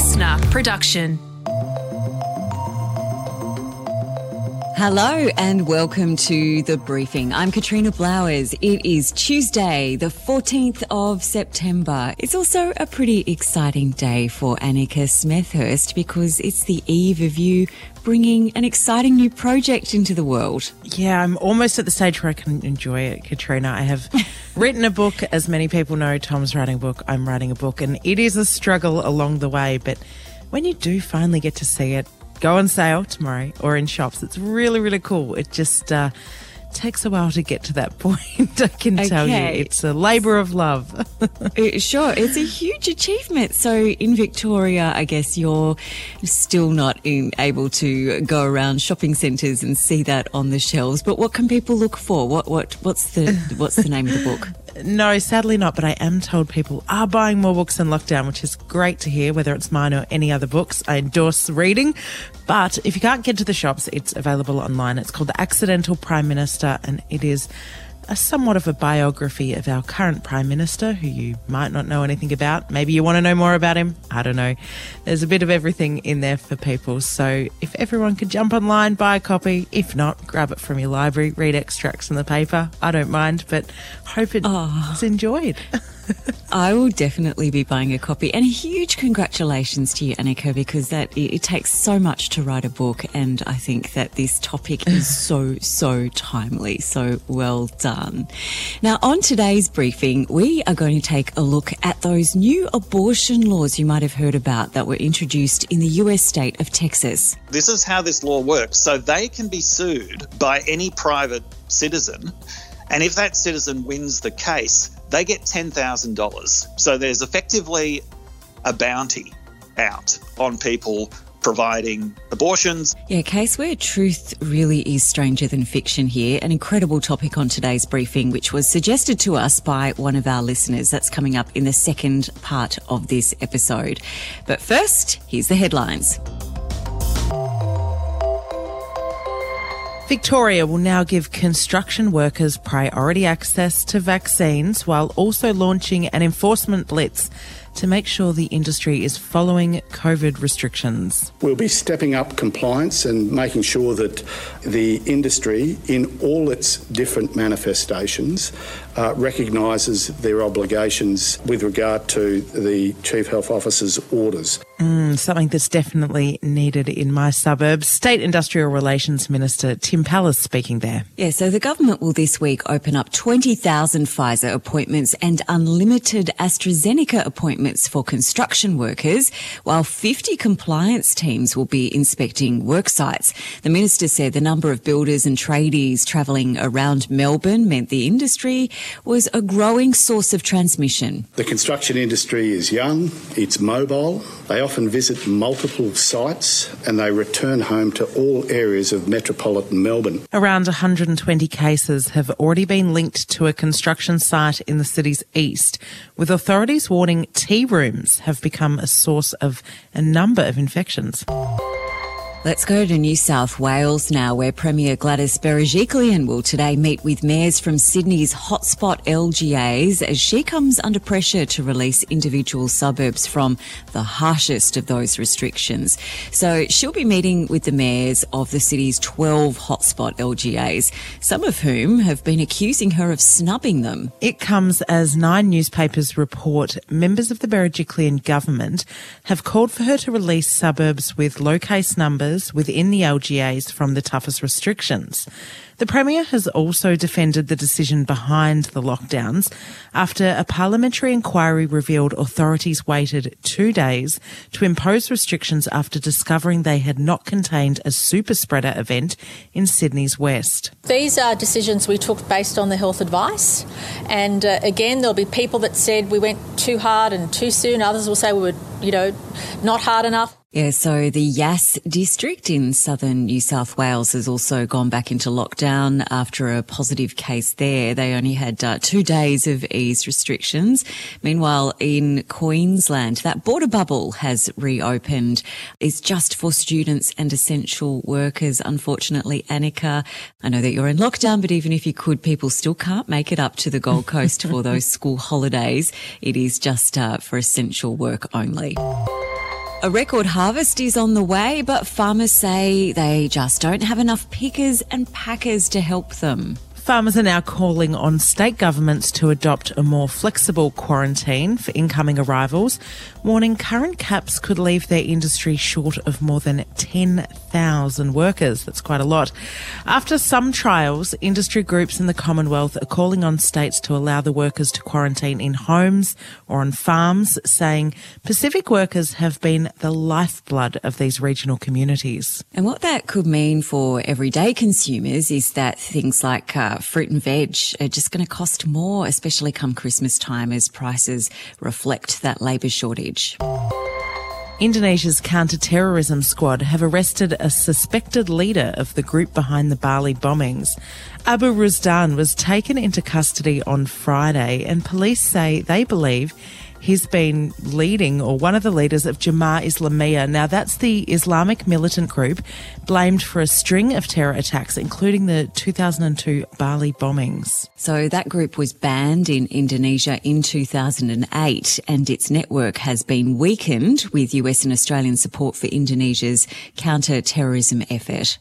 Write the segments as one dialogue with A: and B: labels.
A: listener production.
B: Hello and welcome to the briefing. I'm Katrina Blowers. It is Tuesday, the 14th of September. It's also a pretty exciting day for Annika Smethurst because it's the eve of you bringing an exciting new project into the world.
C: Yeah, I'm almost at the stage where I can enjoy it, Katrina. I have written a book, as many people know. Tom's writing a book, I'm writing a book, and it is a struggle along the way. But when you do finally get to see it, go on sale tomorrow or in shops. It's really, really cool. It just uh, takes a while to get to that point. I can okay. tell you, it's a labour of love.
B: sure, it's a huge achievement. So in Victoria, I guess you're still not able to go around shopping centres and see that on the shelves. But what can people look for? What what what's the what's the name of the book?
C: No, sadly not, but I am told people are buying more books in lockdown, which is great to hear, whether it's mine or any other books. I endorse reading. But if you can't get to the shops, it's available online. It's called The Accidental Prime Minister, and it is a somewhat of a biography of our current Prime Minister, who you might not know anything about. Maybe you want to know more about him. I don't know. There's a bit of everything in there for people. So if everyone could jump online, buy a copy. If not, grab it from your library, read extracts in the paper. I don't mind, but hope it's oh. enjoyed.
B: I will definitely be buying a copy. And a huge congratulations to you, Annika, because that it, it, takes so much to write a book. And I think that this topic is so, so timely. So well done. Now, on today's briefing, we are going to take a look at those new abortion laws you might have heard about that were introduced in the US state of Texas.
D: This is how this law works. So they can be sued by any private citizen. And if that citizen wins the case, they get $10,000. So there's effectively a bounty out on people providing abortions.
B: Yeah, case where truth really is stranger than fiction here. An incredible topic on today's briefing, which was suggested to us by one of our listeners. That's coming up in the second part of this episode. But first, here's the headlines.
C: Victoria will now give construction workers priority access to vaccines while also launching an enforcement blitz to make sure the industry is following COVID restrictions.
E: We'll be stepping up compliance and making sure that the industry, in all its different manifestations, uh, recognises their obligations with regard to the Chief Health Officer's orders.
C: Mm, something that's definitely needed in my suburbs. State Industrial Relations Minister Tim Pallas speaking there.
B: Yeah, so the government will this week open up 20,000 Pfizer appointments and unlimited AstraZeneca appointments for construction workers, while 50 compliance teams will be inspecting work sites. The minister said the number of builders and tradies travelling around Melbourne meant the industry was a growing source of transmission.
E: The construction industry is young, it's mobile, they often visit multiple sites and they return home to all areas of metropolitan Melbourne.
C: Around 120 cases have already been linked to a construction site in the city's east, with authorities warning tea rooms have become a source of a number of infections.
B: Let's go to New South Wales now, where Premier Gladys Berejiklian will today meet with mayors from Sydney's hotspot LGAs as she comes under pressure to release individual suburbs from the harshest of those restrictions. So she'll be meeting with the mayors of the city's 12 hotspot LGAs, some of whom have been accusing her of snubbing them.
C: It comes as nine newspapers report members of the Berejiklian government have called for her to release suburbs with low case numbers within the LGAs from the toughest restrictions. The Premier has also defended the decision behind the lockdowns after a parliamentary inquiry revealed authorities waited two days to impose restrictions after discovering they had not contained a super spreader event in Sydney's west.
F: These are decisions we took based on the health advice. And uh, again, there'll be people that said we went too hard and too soon. Others will say we were, you know, not hard enough.
B: Yeah, so the Yass district in southern New South Wales has also gone back into lockdown after a positive case there. They only had uh, two days of ease restrictions. Meanwhile, in Queensland, that border bubble has reopened. It's just for students and essential workers. Unfortunately, Annika, I know that you're in lockdown, but even if you could, people still can't make it up to the Gold Coast for those school holidays. It is just uh, for essential work only. A record harvest is on the way, but farmers say they just don't have enough pickers and packers to help them.
C: Farmers are now calling on state governments to adopt a more flexible quarantine for incoming arrivals, warning current caps could leave their industry short of more than 10,000 workers. That's quite a lot. After some trials, industry groups in the Commonwealth are calling on states to allow the workers to quarantine in homes or on farms, saying Pacific workers have been the lifeblood of these regional communities.
B: And what that could mean for everyday consumers is that things like uh, fruit and veg are just going to cost more, especially come Christmas time as prices reflect that labour shortage.
C: Indonesia's counter-terrorism squad have arrested a suspected leader of the group behind the Bali bombings. Abu Rusdan was taken into custody on Friday and police say they believe He's been leading or one of the leaders of Jemaah Islamiyah. Now, that's the Islamic militant group blamed for a string of terror attacks, including the 2002 Bali bombings.
B: So that group was banned in Indonesia in 2008 and its network has been weakened with US and Australian support for Indonesia's counter-terrorism effort.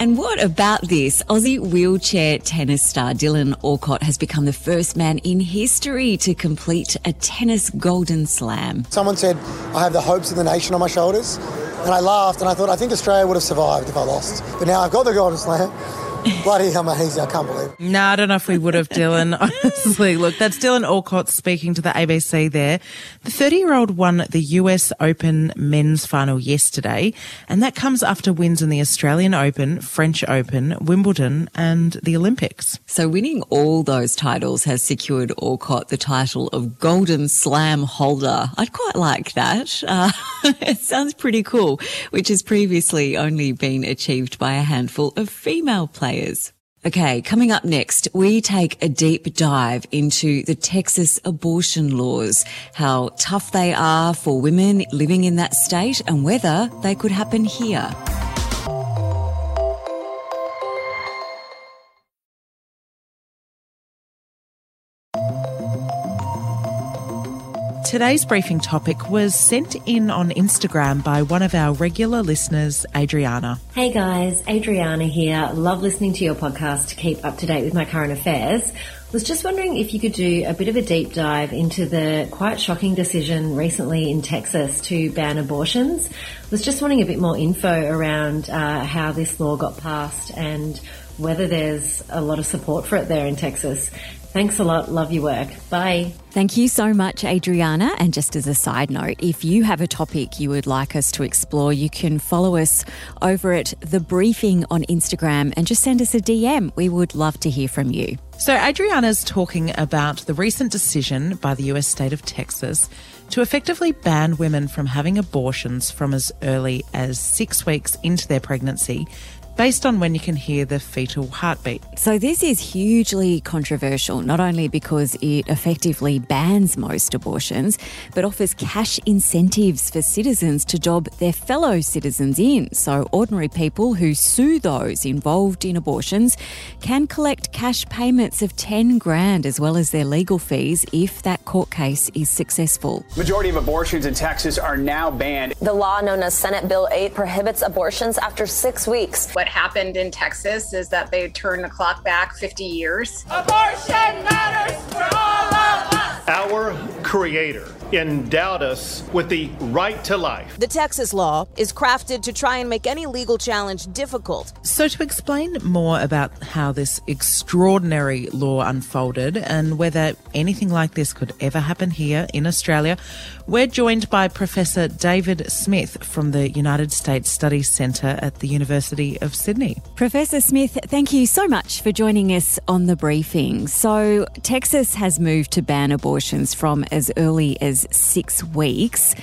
B: And what about this? Aussie wheelchair tennis star Dylan Alcott has become the first man in history to complete a tennis golden slam.
A: Someone said, I have the hopes of the nation on my shoulders. And I laughed and I thought, I think Australia would have survived if I lost. But now I've got the golden slam. Bloody amazing. I can't believe it.
C: No, I don't know if we would have, Dylan. Honestly, look, that's Dylan Alcott speaking to the ABC there. The 30 year old won the US Open men's final yesterday, and that comes after wins in the Australian Open, French Open, Wimbledon, and the Olympics.
B: So winning all those titles has secured Alcott the title of Golden Slam holder. I'd quite like that. Uh, it sounds pretty cool, which has previously only been achieved by a handful of female players players. Okay, coming up next, we take a deep dive into the Texas abortion laws, how tough they are for women living in that state and whether they could happen here.
C: Today's briefing topic was sent in on Instagram by one of our regular listeners, Adriana.
G: Hey guys, Adriana here. Love listening to your podcast to keep up to date with my current affairs. Was just wondering if you could do a bit of a deep dive into the quite shocking decision recently in Texas to ban abortions. Was just wanting a bit more info around uh, how this law got passed and whether there's a lot of support for it there in Texas. Thanks a lot. Love your work. Bye.
B: Thank you so much, Adriana. And just as a side note, if you have a topic you would like us to explore, you can follow us over at The Briefing on Instagram and just send us a DM. We would love to hear from you.
C: So, Adriana's talking about the recent decision by the US state of Texas to effectively ban women from having abortions from as early as six weeks into their pregnancy based on when you can hear the fetal heartbeat.
B: So, this is hugely controversial, not only because it effectively bans most abortions, but offers cash incentives for citizens to job their fellow citizens in. So, ordinary people who sue those involved in abortions can collect cash payments of 10 grand as well as their legal fees if that court case is successful.
H: Majority of abortions in Texas are now banned.
I: The law known as Senate Bill 8 prohibits abortions after six weeks.
J: What happened in Texas is that they turned the clock back 50 years.
K: Abortion matters for all of us.
L: Our Creator endowed us with the right to life.
M: The Texas law is crafted to try and make any legal challenge difficult.
C: So, to explain more about how this extraordinary law unfolded and whether anything like this could ever happen here in Australia, we're joined by Professor David Smith from the United States Studies Centre at the University of Sydney.
B: Professor Smith, thank you so much for joining us on the briefing. So, Texas has moved to ban abortions from as early as six weeks.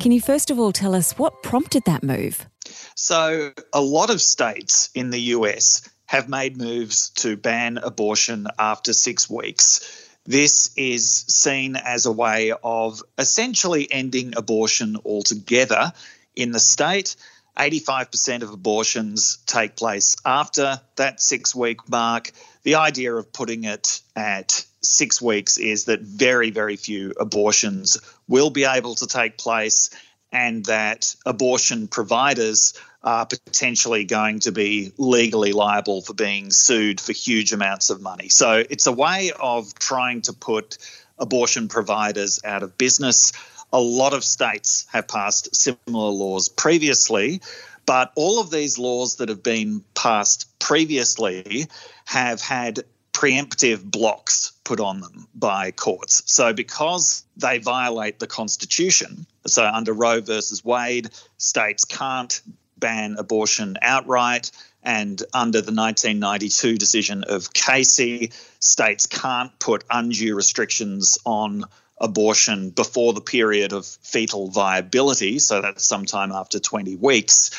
B: Can you first of all tell us what prompted that move?
D: So, a lot of states in the US have made moves to ban abortion after six weeks. This is seen as a way of essentially ending abortion altogether in the state. 85% of abortions take place after that six week mark. The idea of putting it at six weeks is that very, very few abortions will be able to take place and that abortion providers are potentially going to be legally liable for being sued for huge amounts of money. So it's a way of trying to put abortion providers out of business. A lot of states have passed similar laws previously, but all of these laws that have been passed previously have had preemptive blocks put on them by courts. So, because they violate the Constitution, so under Roe versus Wade, states can't ban abortion outright. And under the 1992 decision of Casey, states can't put undue restrictions on abortion before the period of fetal viability, so that's sometime after 20 weeks.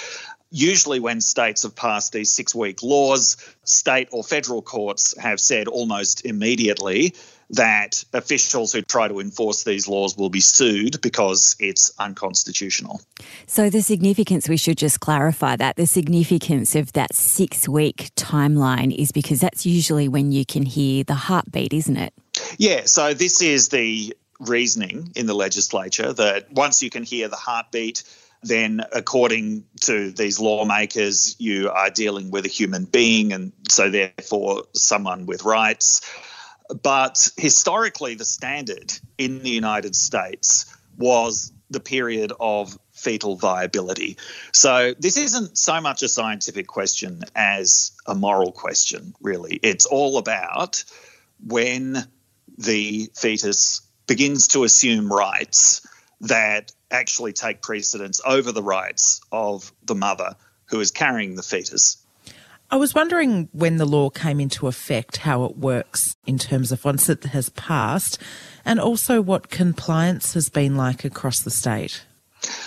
D: Usually, when states have passed these six week laws, state or federal courts have said almost immediately that officials who try to enforce these laws will be sued because it's unconstitutional.
B: So, the significance, we should just clarify that the significance of that six week timeline is because that's usually when you can hear the heartbeat, isn't it?
D: Yeah, so this is the reasoning in the legislature that once you can hear the heartbeat, then according to these lawmakers, you are dealing with a human being and so therefore someone with rights. But historically, the standard in the United States was the period of fetal viability. So this isn't so much a scientific question as a moral question, really. It's all about when the fetus begins to assume rights that actually take precedence over the rights of the mother who is carrying the fetus.
C: I was wondering when the law came into effect, how it works in terms of once it has passed, and also what compliance has been like across the state.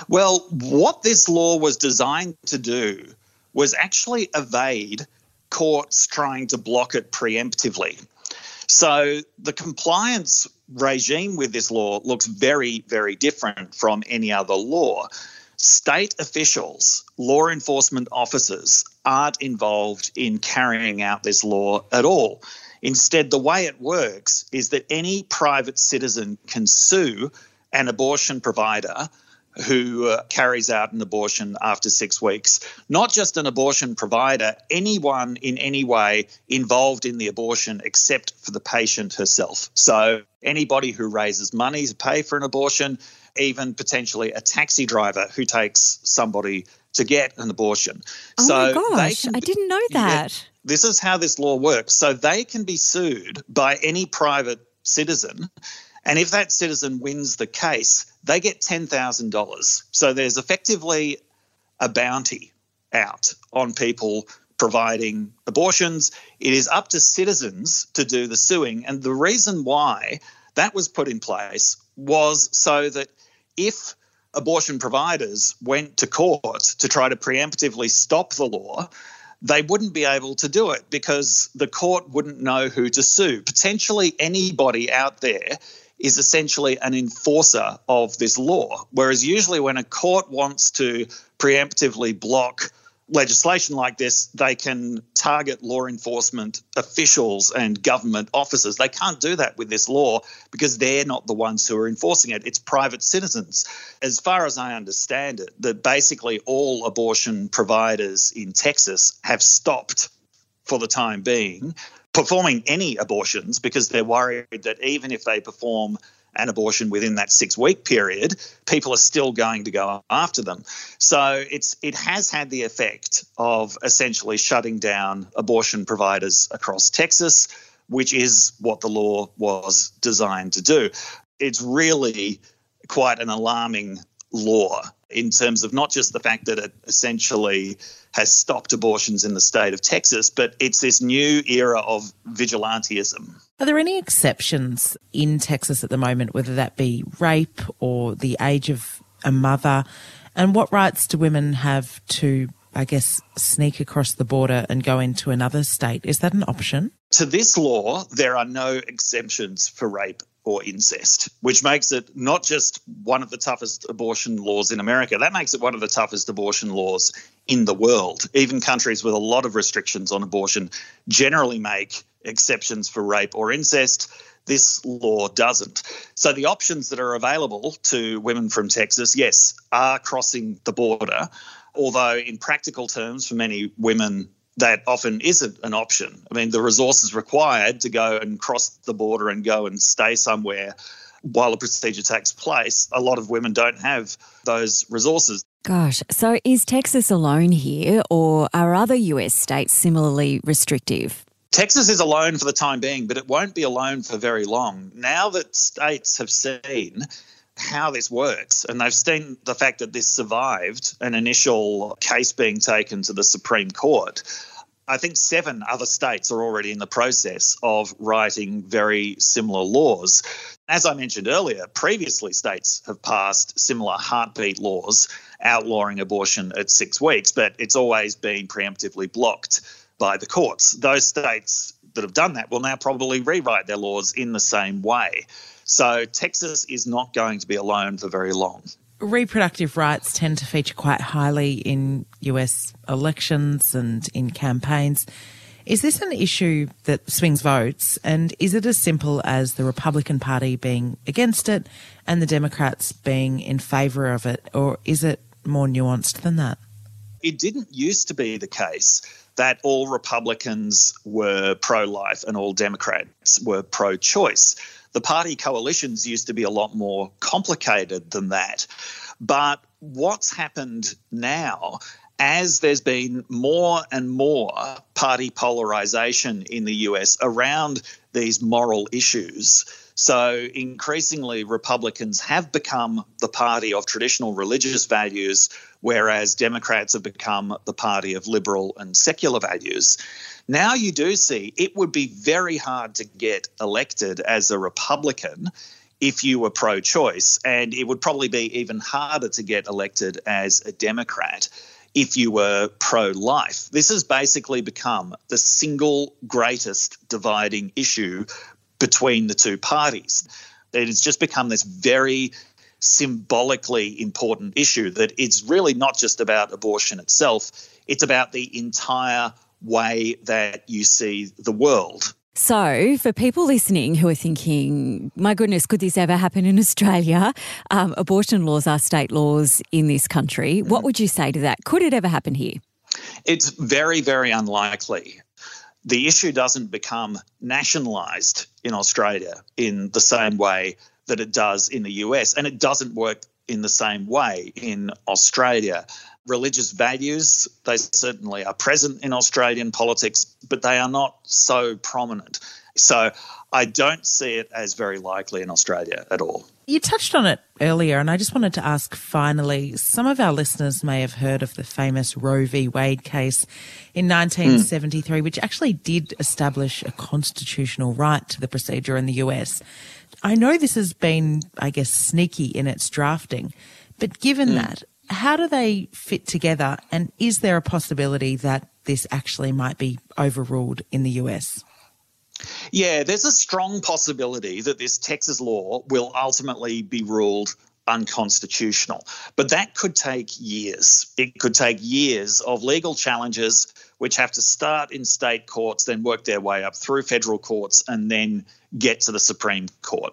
D: Well, what this law was designed to do was actually evade courts trying to block it preemptively. So the compliance regime with this law looks very, very different from any other law. State officials, law enforcement officers, aren't involved in carrying out this law at all. Instead, the way it works is that any private citizen can sue an abortion provider who uh, carries out an abortion after six weeks. Not just an abortion provider, anyone in any way involved in the abortion except for the patient herself. So anybody who raises money to pay for an abortion, even potentially a taxi driver who takes somebody to get an abortion.
B: Oh so my gosh, I didn't know that.
D: Yeah, this is how this law works. So they can be sued by any private citizen. And if that citizen wins the case, they get $10,000. So there's effectively a bounty out on people providing abortions. It is up to citizens to do the suing. And the reason why that was put in place was so that if abortion providers went to court to try to preemptively stop the law, they wouldn't be able to do it because the court wouldn't know who to sue. Potentially anybody out there is essentially an enforcer of this law. Whereas usually when a court wants to preemptively block legislation like this, they can target law enforcement officials and government officers. They can't do that with this law because they're not the ones who are enforcing it. It's private citizens. As far as I understand it, that basically all abortion providers in Texas have stopped for the time being performing any abortions because they're worried that even if they perform an abortion within that six week period, people are still going to go after them. So it's it has had the effect of essentially shutting down abortion providers across Texas, which is what the law was designed to do. It's really quite an alarming law in terms of not just the fact that it essentially has stopped abortions in the state of Texas, but it's this new era of vigilantism.
C: Are there any exceptions in Texas at the moment, whether that be rape or the age of a mother? And what rights do women have to, I guess, sneak across the border and go into another state? Is that an option?
D: To this law, there are no exemptions for rape or incest, which makes it not just one of the toughest abortion laws in America, that makes it one of the toughest abortion laws in the world. Even countries with a lot of restrictions on abortion generally make exceptions for rape or incest. This law doesn't. So the options that are available to women from Texas, yes, are crossing the border, although in practical terms, for many women, that often isn't an option. I mean, the resources required to go and cross the border and go and stay somewhere while a procedure takes place, a lot of women don't have those resources.
B: Gosh, so is Texas alone here, or are other US states similarly restrictive?
D: Texas is alone for the time being, but it won't be alone for very long. Now that states have seen how this works, and they've seen the fact that this survived an initial case being taken to the Supreme Court. I think seven other states are already in the process of writing very similar laws. As I mentioned earlier, previously states have passed similar heartbeat laws outlawing abortion at six weeks, but it's always been preemptively blocked by the courts. Those states that have done that will now probably rewrite their laws in the same way. So Texas is not going to be alone for very long.
C: Reproductive rights tend to feature quite highly in US elections and in campaigns. Is this an issue that swings votes? And is it as simple as the Republican Party being against it and the Democrats being in favour of it? Or is it more nuanced than that?
D: It didn't used to be the case that all Republicans were pro life and all Democrats were pro choice the party coalitions used to be a lot more complicated than that. But what's happened now as there's been more and more party polarization in the US around these moral issues. So, increasingly, Republicans have become the party of traditional religious values, whereas Democrats have become the party of liberal and secular values. Now you do see it would be very hard to get elected as a Republican if you were pro choice, and it would probably be even harder to get elected as a Democrat if you were pro life. This has basically become the single greatest dividing issue between the two parties. It has just become this very symbolically important issue that it's really not just about abortion itself, it's about the entire way that you see the world.
B: So, for people listening who are thinking, my goodness, could this ever happen in Australia? Um, abortion laws are state laws in this country. What would you say to that? Could it ever happen here?
D: It's very, very unlikely. The issue doesn't become nationalised in Australia in the same way that it does in the US, and it doesn't work in the same way in Australia religious values. They certainly are present in Australian politics, but they are not so prominent. So I don't see it as very likely in Australia at all.
C: You touched on it earlier, and I just wanted to ask finally some of our listeners may have heard of the famous Roe v. Wade case in 1973, mm. which actually did establish a constitutional right to the procedure in the US. I know this has been, I guess, sneaky in its drafting, but given mm. that, how do they fit together? And is there a possibility that this actually might be overruled in the US?
D: Yeah, there's a strong possibility that this Texas law will ultimately be ruled unconstitutional. But that could take years. It could take years of legal challenges, which have to start in state courts, then work their way up through federal courts, and then get to the Supreme Court.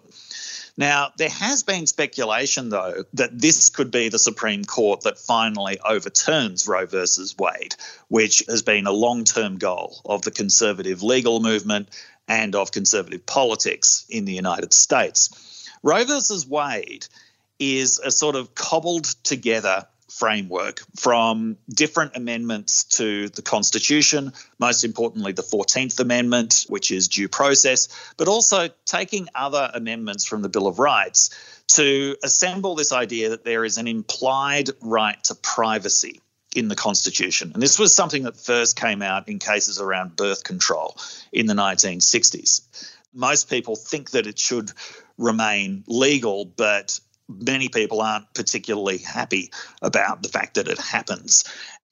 D: Now, there has been speculation, though, that this could be the Supreme Court that finally overturns Roe versus Wade, which has been a long term goal of the conservative legal movement and of conservative politics in the United States. Roe versus Wade is a sort of cobbled together framework from different amendments to the Constitution, most importantly, the 14th Amendment, which is due process, but also taking other amendments from the Bill of Rights to assemble this idea that there is an implied right to privacy in the Constitution. And this was something that first came out in cases around birth control in the 1960s. Most people think that it should remain legal, but many people aren't particularly happy about the fact that it happens.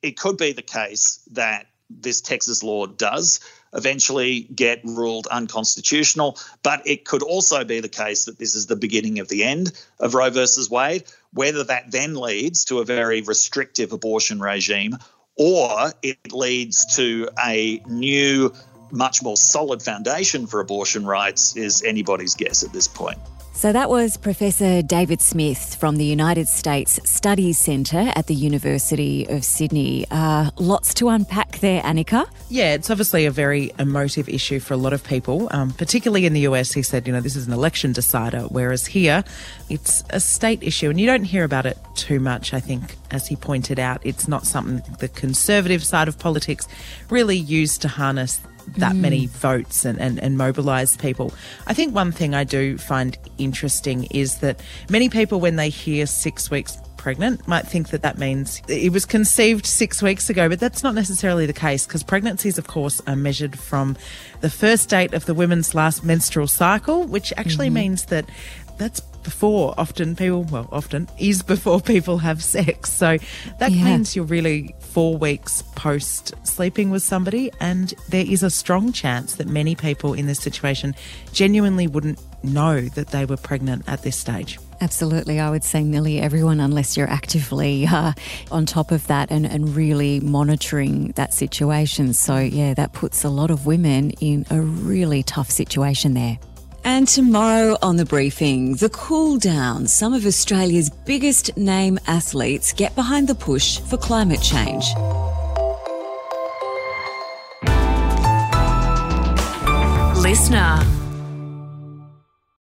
D: It could be the case that this Texas law does eventually get ruled unconstitutional, but it could also be the case that this is the beginning of the end of Roe versus Wade. Whether that then leads to a very restrictive abortion regime or it leads to a new much more solid foundation for abortion rights is anybody's guess at this point.
B: So that was Professor David Smith from the United States Studies Centre at the University of Sydney. Uh, lots to unpack there, Annika.
C: Yeah, it's obviously a very emotive issue for a lot of people, um, particularly in the US. He said, you know, this is an election decider, whereas here it's a state issue, and you don't hear about it too much. I think, as he pointed out, it's not something the conservative side of politics really used to harness that mm. many votes and, and, and mobilise people. I think one thing I do find interesting is that many people, when they hear six weeks pregnant might think that that means it was conceived six weeks ago, but that's not necessarily the case because pregnancies, of course, are measured from the first date of the woman's last menstrual cycle, which actually mm-hmm. means that that's before often people well often is before people have sex so that yeah. means you're really four weeks post sleeping with somebody and there is a strong chance that many people in this situation genuinely wouldn't know that they were pregnant at this stage
B: Absolutely. I would say nearly everyone, unless you're actively uh, on top of that and, and really monitoring that situation. So, yeah, that puts a lot of women in a really tough situation there. And tomorrow on the briefing, the cool down. Some of Australia's biggest name athletes get behind the push for climate change.
N: Listener.